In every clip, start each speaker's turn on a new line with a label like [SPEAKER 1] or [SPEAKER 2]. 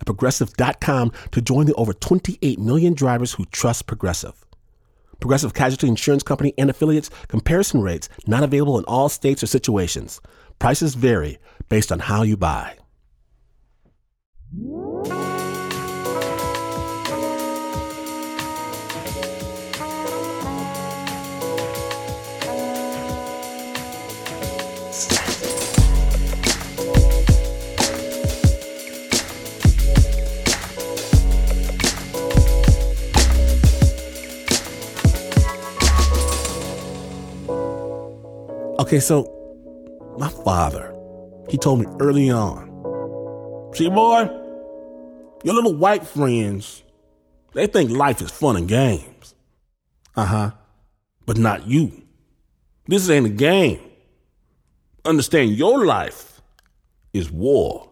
[SPEAKER 1] at progressive.com to join the over 28 million drivers who trust Progressive. Progressive Casualty Insurance Company and affiliates comparison rates not available in all states or situations. Prices vary based on how you buy. Okay, so my father, he told me early on, see, boy, your little white friends, they think life is fun and games. Uh huh. But not you. This ain't a game. Understand your life is war.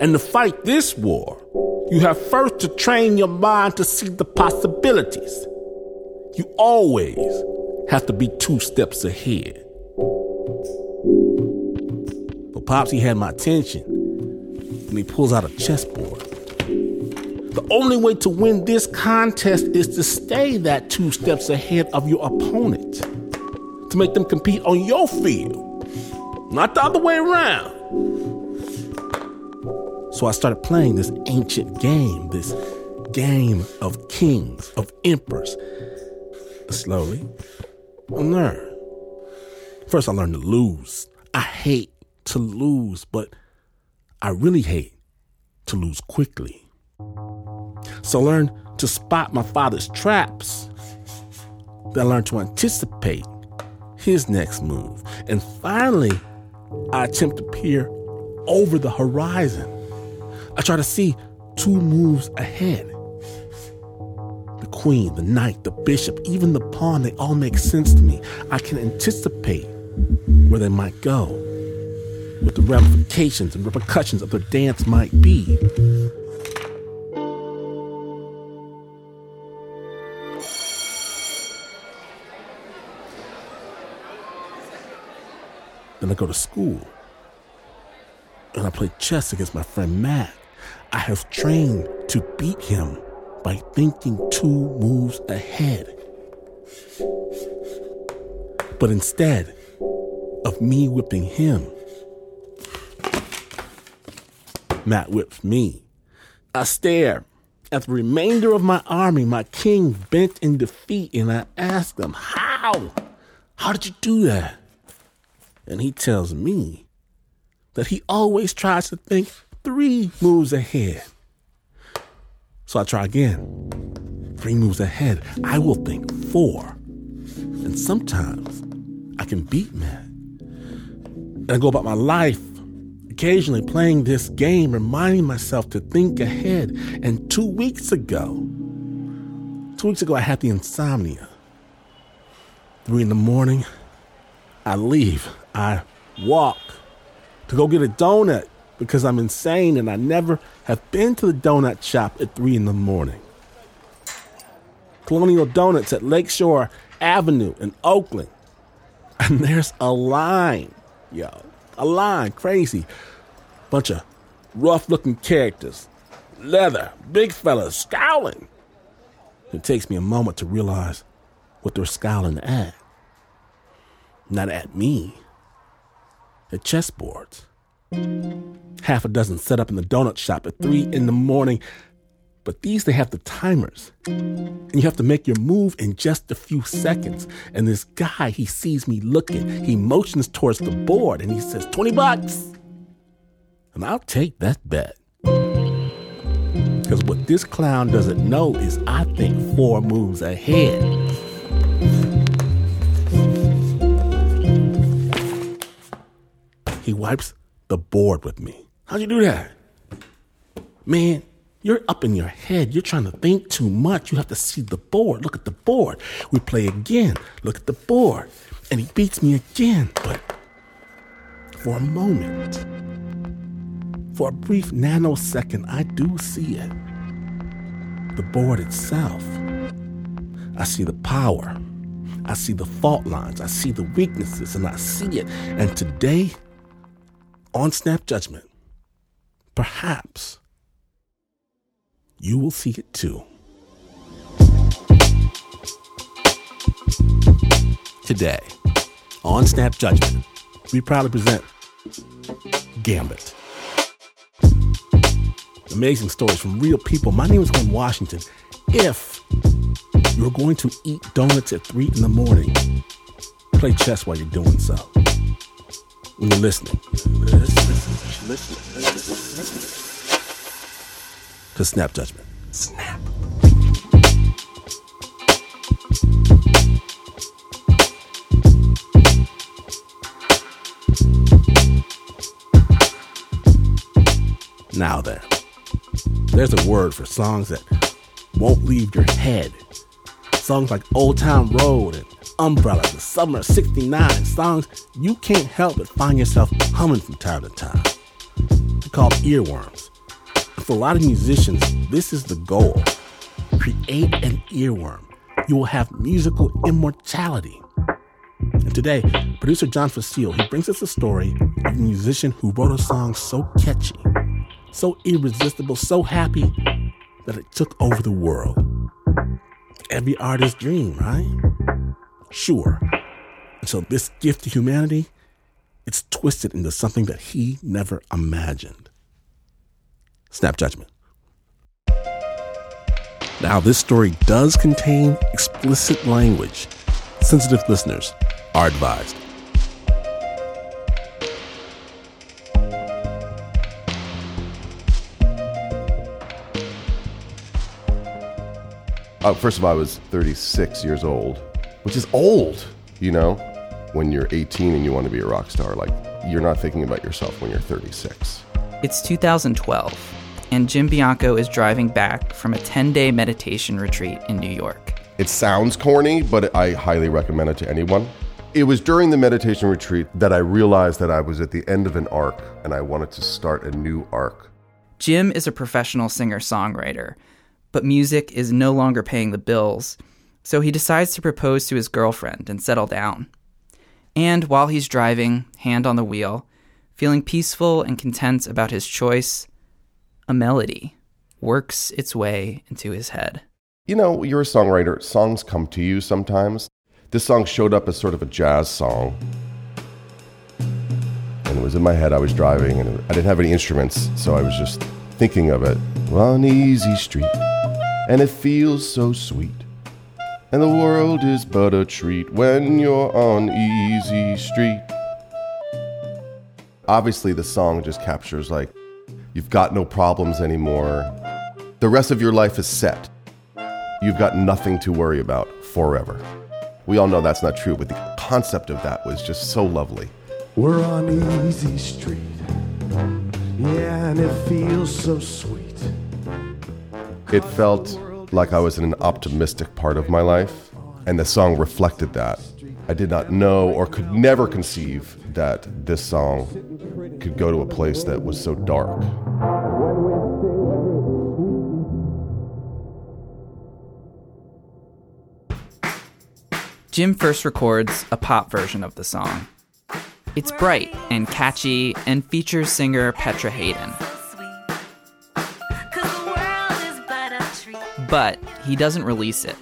[SPEAKER 1] And to fight this war, you have first to train your mind to see the possibilities. You always have to be two steps ahead. But Pops, he had my attention, and he pulls out a chessboard. The only way to win this contest is to stay that two steps ahead of your opponent, to make them compete on your field, not the other way around. So I started playing this ancient game, this game of kings, of emperors. Slowly, I learned. First, I learned to lose. I hate to lose, but I really hate to lose quickly. So I learned to spot my father's traps. Then I learned to anticipate his next move. And finally, I attempt to peer over the horizon. I try to see two moves ahead queen, the knight, the bishop, even the pawn, they all make sense to me. I can anticipate where they might go, what the ramifications and repercussions of their dance might be. Then I go to school and I play chess against my friend Matt. I have trained to beat him by thinking two moves ahead. But instead of me whipping him, Matt whips me. I stare at the remainder of my army, my king bent in defeat, and I ask him, How? How did you do that? And he tells me that he always tries to think three moves ahead. So I try again. Three moves ahead, I will think four. And sometimes I can beat Matt. And I go about my life, occasionally playing this game, reminding myself to think ahead. And two weeks ago, two weeks ago, I had the insomnia. Three in the morning, I leave. I walk to go get a donut because I'm insane and I never have been to the donut shop at 3 in the morning. Colonial Donuts at Lakeshore Avenue in Oakland. And there's a line, yo. A line, crazy. Bunch of rough looking characters, leather, big fellas, scowling. It takes me a moment to realize what they're scowling at. Not at me, at chessboards half a dozen set up in the donut shop at three in the morning. But these, they have the timers. And you have to make your move in just a few seconds. And this guy, he sees me looking. He motions towards the board and he says, 20 bucks. And I'll take that bet. Because what this clown doesn't know is I think four moves ahead. He wipes the board with me. How'd you do that? Man, you're up in your head. You're trying to think too much. You have to see the board. Look at the board. We play again. Look at the board. And he beats me again. But for a moment, for a brief nanosecond, I do see it. The board itself. I see the power. I see the fault lines. I see the weaknesses, and I see it. And today, on Snap Judgment, perhaps you will see it too. Today, on Snap Judgment, we proudly present Gambit. Amazing stories from real people. My name is Glynn Washington. If you're going to eat donuts at 3 in the morning, play chess while you're doing so. When you're listening, listen, listen, listen to Snap Judgment. Snap. Now then, there's a word for songs that won't leave your head. Songs like Old Town Road and Umbrella, The Summer of 69, songs you can't help but find yourself humming from time to time. They're called earworms. For a lot of musicians, this is the goal. Create an earworm. You will have musical immortality. And today, producer John Fecile, he brings us a story of a musician who wrote a song so catchy, so irresistible, so happy that it took over the world. Every artist's dream, right? Sure. And so this gift to humanity, it's twisted into something that he never imagined. Snap Judgment. Now, this story does contain explicit language. Sensitive listeners are advised.
[SPEAKER 2] Uh, first of all, I was 36 years old, which is old, you know, when you're 18 and you want to be a rock star. Like, you're not thinking about yourself when you're 36.
[SPEAKER 3] It's 2012 and Jim Bianco is driving back from a 10 day meditation retreat in New York.
[SPEAKER 2] It sounds corny, but I highly recommend it to anyone. It was during the meditation retreat that I realized that I was at the end of an arc and I wanted to start a new arc.
[SPEAKER 3] Jim is a professional singer songwriter, but music is no longer paying the bills, so he decides to propose to his girlfriend and settle down. And while he's driving, hand on the wheel, feeling peaceful and content about his choice, a melody works its way into his head.
[SPEAKER 2] You know, you're a songwriter, songs come to you sometimes. This song showed up as sort of a jazz song. And it was in my head, I was driving, and I didn't have any instruments, so I was just thinking of it. On easy street, and it feels so sweet. And the world is but a treat when you're on easy street. Obviously, the song just captures like You've got no problems anymore. The rest of your life is set. You've got nothing to worry about forever. We all know that's not true, but the concept of that was just so lovely.
[SPEAKER 4] We're on easy street. Yeah, and it feels so sweet.
[SPEAKER 2] It felt like I was in an optimistic part of my life, and the song reflected that. I did not know or could never conceive that this song could go to a place that was so dark.
[SPEAKER 3] Jim first records a pop version of the song. It's bright and catchy and features singer Petra Haden. But he doesn't release it.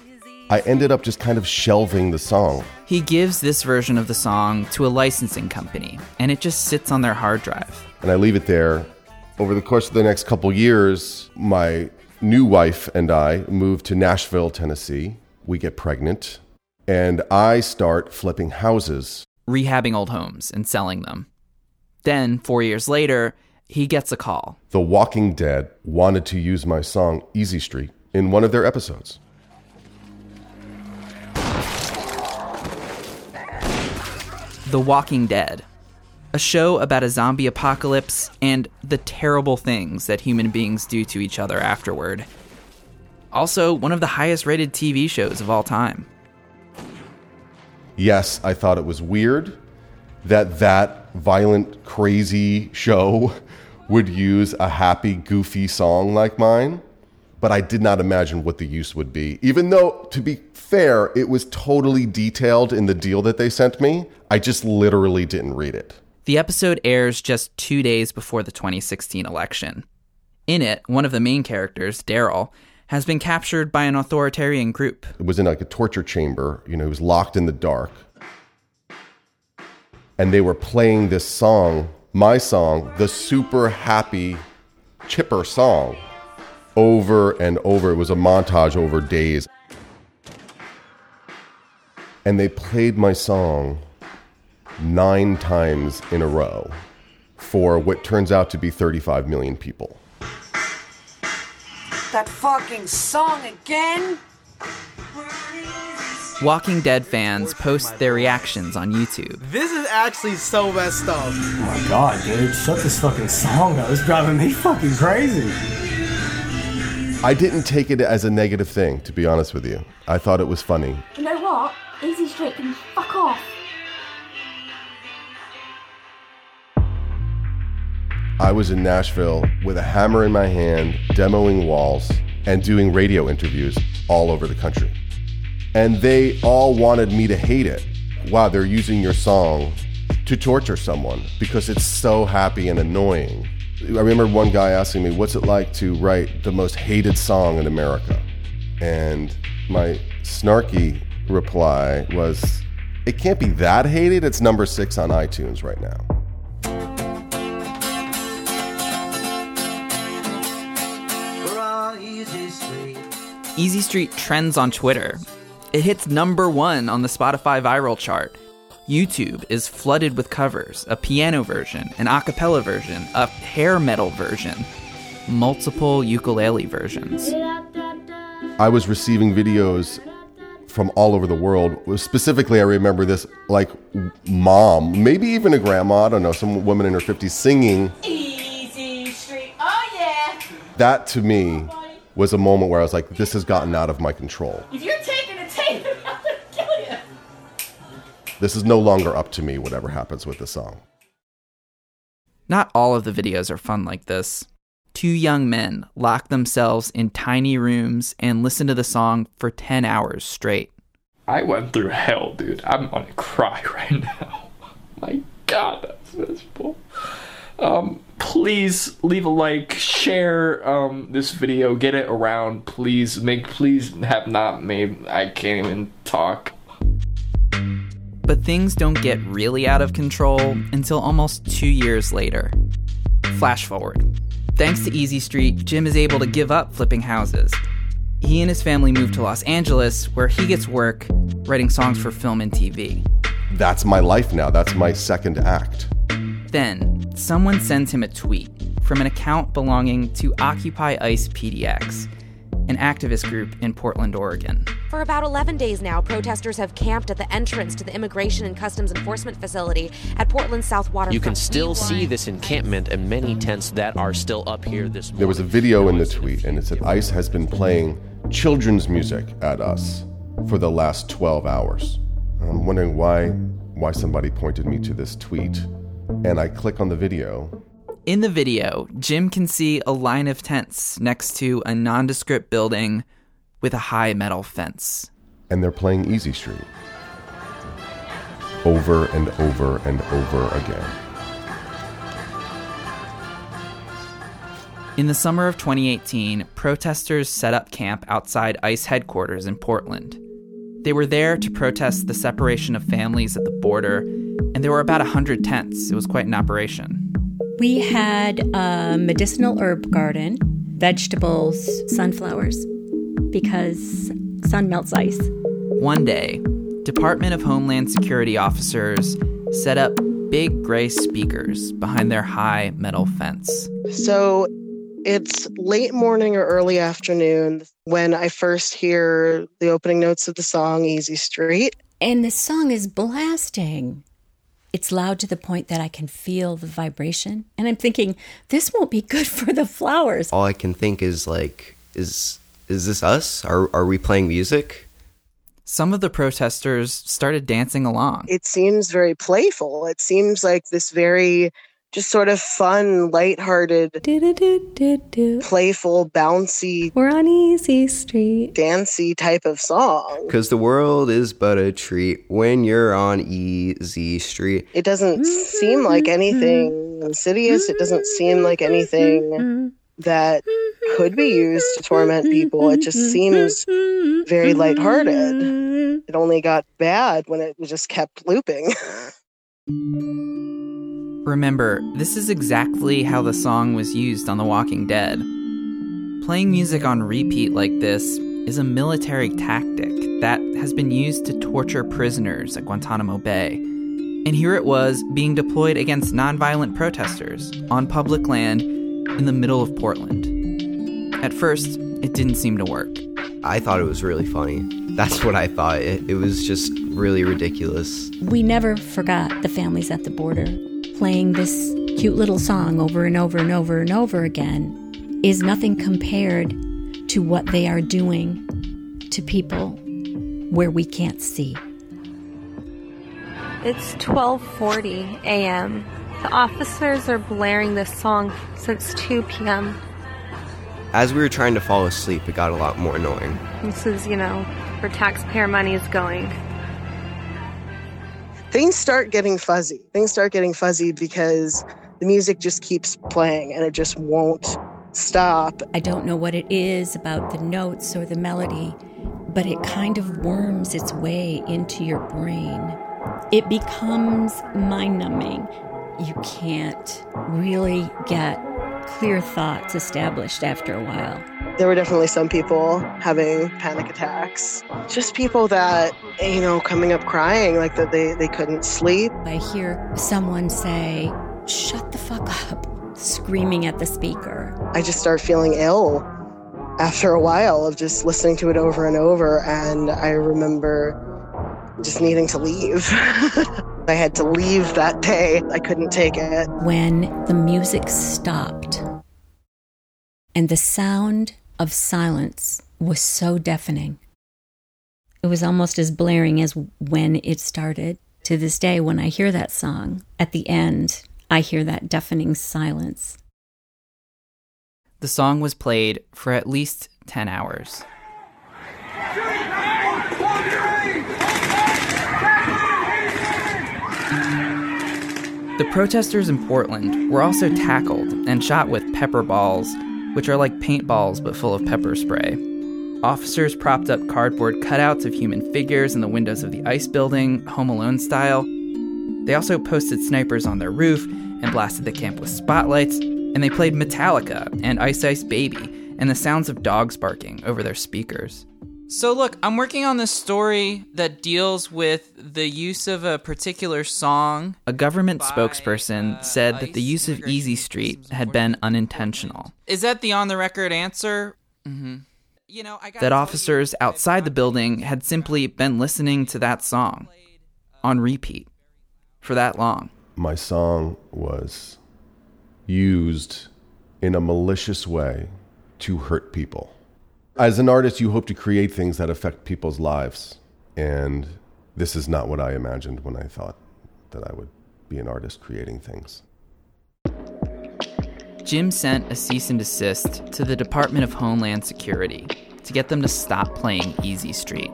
[SPEAKER 2] I ended up just kind of shelving the song.
[SPEAKER 3] He gives this version of the song to a licensing company, and it just sits on their hard drive.
[SPEAKER 2] And I leave it there. Over the course of the next couple years, my new wife and I move to Nashville, Tennessee. We get pregnant, and I start flipping houses,
[SPEAKER 3] rehabbing old homes and selling them. Then, four years later, he gets a call.
[SPEAKER 2] The Walking Dead wanted to use my song Easy Street in one of their episodes.
[SPEAKER 3] The Walking Dead. a show about a zombie apocalypse and the terrible things that human beings do to each other afterward. Also, one of the highest rated TV shows of all time.
[SPEAKER 2] Yes, I thought it was weird that that violent, crazy show would use a happy, goofy song like mine, but I did not imagine what the use would be. Even though, to be fair, it was totally detailed in the deal that they sent me, I just literally didn't read it.
[SPEAKER 3] The episode airs just two days before the 2016 election. In it, one of the main characters, Daryl, has been captured by an authoritarian group.
[SPEAKER 2] It was in like a torture chamber, you know, he was locked in the dark. And they were playing this song, my song, the super happy, chipper song, over and over. It was a montage over days. And they played my song nine times in a row for what turns out to be 35 million people.
[SPEAKER 5] That fucking song again?
[SPEAKER 3] Walking Dead fans post their reactions on YouTube.
[SPEAKER 6] This is actually so messed up.
[SPEAKER 7] Oh my god, dude, shut this fucking song up. It's driving me fucking crazy.
[SPEAKER 2] I didn't take it as a negative thing, to be honest with you. I thought it was funny.
[SPEAKER 8] You know what? Easy Street can fuck off.
[SPEAKER 2] I was in Nashville with a hammer in my hand, demoing walls, and doing radio interviews all over the country. And they all wanted me to hate it. Wow, they're using your song to torture someone because it's so happy and annoying. I remember one guy asking me, What's it like to write the most hated song in America? And my snarky reply was, It can't be that hated. It's number six on iTunes right now.
[SPEAKER 3] Easy Street trends on Twitter. It hits number one on the Spotify viral chart. YouTube is flooded with covers a piano version, an a cappella version, a hair metal version, multiple ukulele versions.
[SPEAKER 2] I was receiving videos from all over the world. Specifically, I remember this like mom, maybe even a grandma, I don't know, some woman in her 50s singing.
[SPEAKER 5] Easy Street. Oh, yeah.
[SPEAKER 2] That to me was a moment where I was like, this has gotten out of my control.
[SPEAKER 5] If you're
[SPEAKER 2] This is no longer up to me, whatever happens with the song.
[SPEAKER 3] Not all of the videos are fun like this. Two young men lock themselves in tiny rooms and listen to the song for 10 hours straight.
[SPEAKER 9] I went through hell, dude. I'm gonna cry right now. My God, that's miserable. Um, please leave a like, share um this video, get it around. Please make, please have not made. I can't even talk.
[SPEAKER 3] But things don't get really out of control until almost two years later. Flash forward. Thanks to Easy Street, Jim is able to give up flipping houses. He and his family move to Los Angeles, where he gets work writing songs for film and TV.
[SPEAKER 2] That's my life now. That's my second act.
[SPEAKER 3] Then, someone sends him a tweet from an account belonging to Occupy ICE PDX, an activist group in Portland, Oregon.
[SPEAKER 10] For about 11 days now, protesters have camped at the entrance to the Immigration and Customs Enforcement facility at Portland's South Waterfront.
[SPEAKER 11] You can still see this encampment and many tents that are still up here this morning.
[SPEAKER 2] There was a video in the tweet, and it said ICE has been playing children's music at us for the last 12 hours. I'm wondering why why somebody pointed me to this tweet, and I click on the video.
[SPEAKER 3] In the video, Jim can see a line of tents next to a nondescript building with a high metal fence.
[SPEAKER 2] and they're playing Easy Street over and over and over again.
[SPEAKER 3] In the summer of 2018, protesters set up camp outside ICE headquarters in Portland. They were there to protest the separation of families at the border, and there were about 100 tents. It was quite an operation.
[SPEAKER 12] We had a medicinal herb garden, vegetables, sunflowers, because sun melts ice.
[SPEAKER 3] One day, Department of Homeland Security officers set up big gray speakers behind their high metal fence.
[SPEAKER 13] So it's late morning or early afternoon when I first hear the opening notes of the song Easy Street.
[SPEAKER 12] And the song is blasting. It's loud to the point that I can feel the vibration. And I'm thinking, this won't be good for the flowers.
[SPEAKER 14] All I can think is like, is is this us? Are are we playing music?
[SPEAKER 3] Some of the protesters started dancing along.
[SPEAKER 13] It seems very playful. It seems like this very just sort of fun, lighthearted, do, do, do, playful, bouncy.
[SPEAKER 12] We're on Easy Street.
[SPEAKER 13] Dancey type of song.
[SPEAKER 14] Because the world is but a treat when you're on Easy Street.
[SPEAKER 13] It doesn't seem like anything insidious. It doesn't seem like anything mm-hmm. That could be used to torment people. It just seems very lighthearted. It only got bad when it just kept looping.
[SPEAKER 3] Remember, this is exactly how the song was used on The Walking Dead. Playing music on repeat like this is a military tactic that has been used to torture prisoners at Guantanamo Bay. And here it was being deployed against nonviolent protesters on public land in the middle of Portland. At first, it didn't seem to work.
[SPEAKER 14] I thought it was really funny. That's what I thought. It, it was just really ridiculous.
[SPEAKER 12] We never forgot the families at the border. Playing this cute little song over and over and over and over again is nothing compared to what they are doing to people where we can't see.
[SPEAKER 15] It's 12:40 a.m. The officers are blaring this song since 2 p.m.
[SPEAKER 14] As we were trying to fall asleep, it got a lot more annoying.
[SPEAKER 15] This is, you know, where taxpayer money is going.
[SPEAKER 13] Things start getting fuzzy. Things start getting fuzzy because the music just keeps playing and it just won't stop.
[SPEAKER 12] I don't know what it is about the notes or the melody, but it kind of worms its way into your brain. It becomes mind numbing. You can't really get clear thoughts established after a while.
[SPEAKER 13] There were definitely some people having panic attacks. Just people that, you know, coming up crying like that they, they couldn't sleep.
[SPEAKER 12] I hear someone say, shut the fuck up, screaming at the speaker.
[SPEAKER 13] I just start feeling ill after a while of just listening to it over and over. And I remember just needing to leave. I had to leave that day. I couldn't take it.
[SPEAKER 12] When the music stopped and the sound of silence was so deafening, it was almost as blaring as when it started. To this day, when I hear that song, at the end, I hear that deafening silence.
[SPEAKER 3] The song was played for at least 10 hours. The protesters in Portland were also tackled and shot with pepper balls, which are like paintballs but full of pepper spray. Officers propped up cardboard cutouts of human figures in the windows of the ICE building, Home Alone style. They also posted snipers on their roof and blasted the camp with spotlights, and they played Metallica and Ice Ice Baby and the sounds of dogs barking over their speakers. So, look, I'm working on this story that deals with the use of a particular song. A government spokesperson said that the use of Easy Street had been unintentional. Is that the on the record answer? Mm-hmm. You know, that officers outside the building had simply been listening to that song on repeat for that long.
[SPEAKER 2] My song was used in a malicious way to hurt people. As an artist, you hope to create things that affect people's lives. And this is not what I imagined when I thought that I would be an artist creating things.
[SPEAKER 3] Jim sent a cease and desist to the Department of Homeland Security to get them to stop playing Easy Street.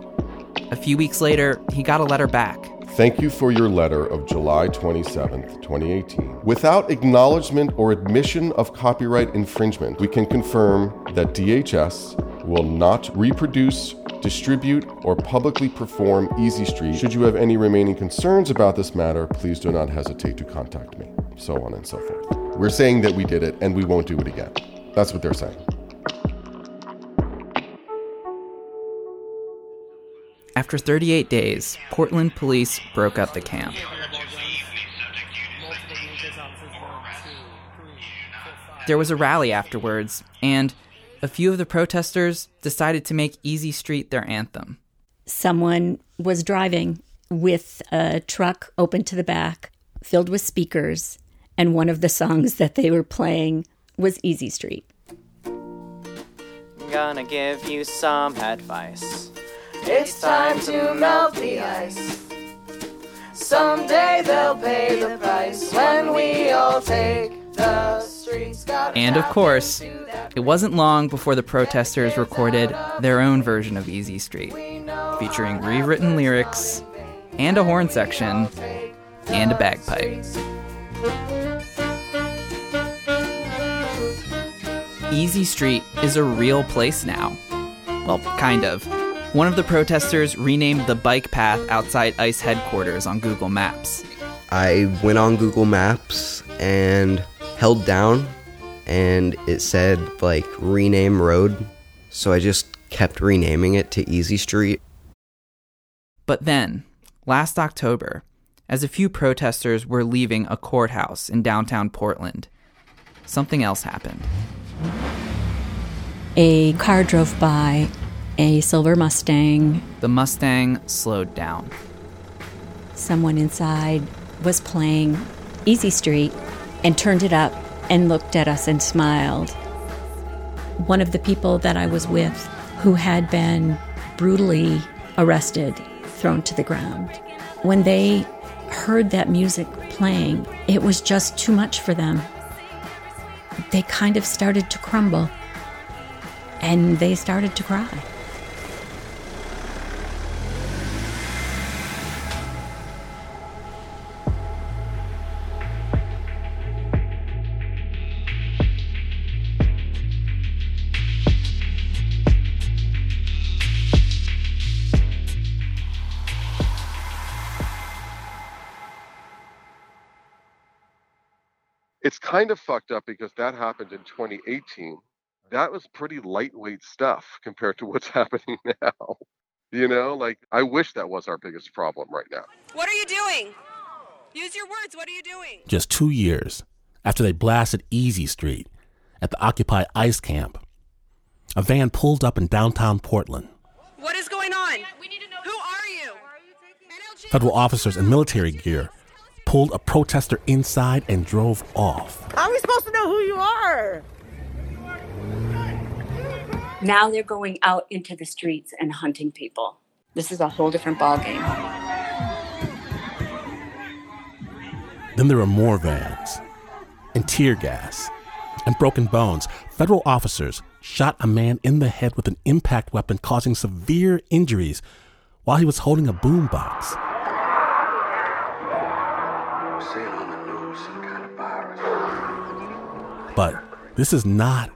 [SPEAKER 3] A few weeks later, he got a letter back.
[SPEAKER 2] Thank you for your letter of July 27th, 2018. Without acknowledgement or admission of copyright infringement, we can confirm that DHS will not reproduce, distribute, or publicly perform Easy Street. Should you have any remaining concerns about this matter, please do not hesitate to contact me. So on and so forth. We're saying that we did it and we won't do it again. That's what they're saying.
[SPEAKER 3] After 38 days, Portland police broke up the camp. There was a rally afterwards, and a few of the protesters decided to make Easy Street their anthem.
[SPEAKER 12] Someone was driving with a truck open to the back, filled with speakers, and one of the songs that they were playing was Easy Street.
[SPEAKER 16] Gonna give you some advice.
[SPEAKER 17] It's time to melt the ice. Someday they'll pay the price when we all take the streets. Gotta
[SPEAKER 3] And of course,
[SPEAKER 17] into that
[SPEAKER 3] it wasn't long before the protesters recorded their own version of Easy Street, featuring rewritten lyrics and a horn section and a bagpipe. Easy Street is a real place now. Well, kind of. One of the protesters renamed the bike path outside ICE headquarters on Google Maps.
[SPEAKER 14] I went on Google Maps and held down, and it said, like, rename road. So I just kept renaming it to Easy Street.
[SPEAKER 3] But then, last October, as a few protesters were leaving a courthouse in downtown Portland, something else happened.
[SPEAKER 12] A car drove by, a silver Mustang.
[SPEAKER 3] The Mustang slowed down.
[SPEAKER 12] Someone inside was playing Easy Street and turned it up and looked at us and smiled. One of the people that I was with who had been brutally arrested, thrown to the ground. When they heard that music playing, it was just too much for them. They kind of started to crumble and they started to cry.
[SPEAKER 2] Kind of fucked up because that happened in 2018. That was pretty lightweight stuff compared to what's happening now. You know, like I wish that was our biggest problem right now.
[SPEAKER 18] What are you doing? Use your words. What are you doing?
[SPEAKER 1] Just two years after they blasted Easy Street at the Occupy ICE camp, a van pulled up in downtown Portland.
[SPEAKER 18] What is going on? We need to know Who are you?
[SPEAKER 1] Federal officers in military gear pulled a protester inside and drove off.
[SPEAKER 19] How are we supposed to know who you are?
[SPEAKER 20] Now they're going out into the streets and hunting people. This is a whole different ballgame.
[SPEAKER 1] Then there were more vans and tear gas and broken bones. Federal officers shot a man in the head with an impact weapon, causing severe injuries while he was holding a boombox. But this is not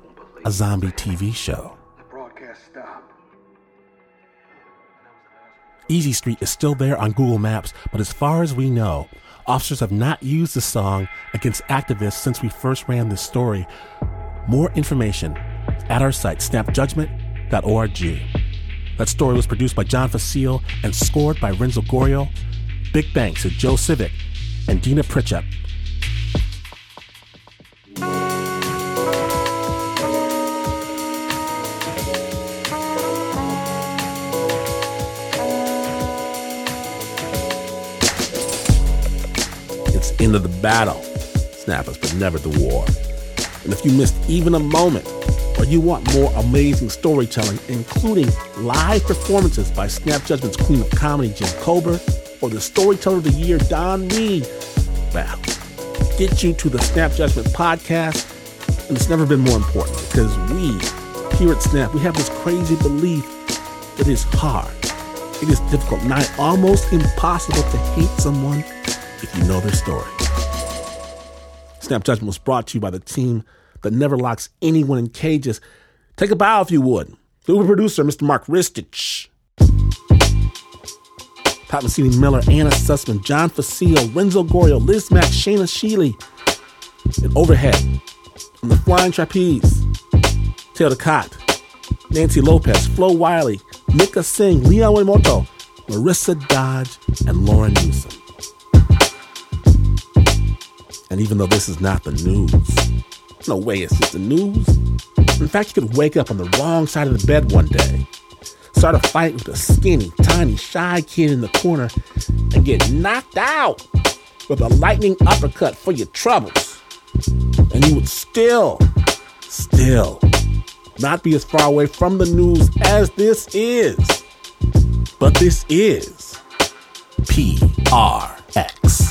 [SPEAKER 1] a zombie TV show. Easy Street is still there on Google Maps, but as far as we know, officers have not used the song against activists since we first ran this story. More information at our site, snapjudgment.org. That story was produced by John Fecile and scored by Renzo Gorrio. Big thanks to Joe Civic and Dina Pritchett. It's end of the battle, snappers, but never the war. And if you missed even a moment, or you want more amazing storytelling, including live performances by Snap Judgment's Queen of Comedy, Jim Colbert, or the Storyteller of the Year, Don Reed, well, get you to the Snap Judgment podcast. And it's never been more important because we, here at Snap, we have this crazy belief that it's hard. It is difficult, nigh almost impossible to hate someone if you know their story. Snap Judgment was brought to you by the team that never locks anyone in cages. Take a bow if you would. The producer, Mr. Mark Ristich. Pat Mesiti-Miller, Anna Sussman, John Fecile, Renzo Gorrio, Liz Mack, Shayna Sheely. And overhead, on the flying trapeze, Taylor Ducott, Nancy Lopez, Flo Wiley, Mika Singh, Leon Wimoto, Marissa Dodge, and Lauren Newsom. And even though this is not the news, no way it's just the news. In fact, you could wake up on the wrong side of the bed one day, start a fight with a skinny, tiny, shy kid in the corner, and get knocked out with a lightning uppercut for your troubles. And you would still, still not be as far away from the news as this is. But this is PRX.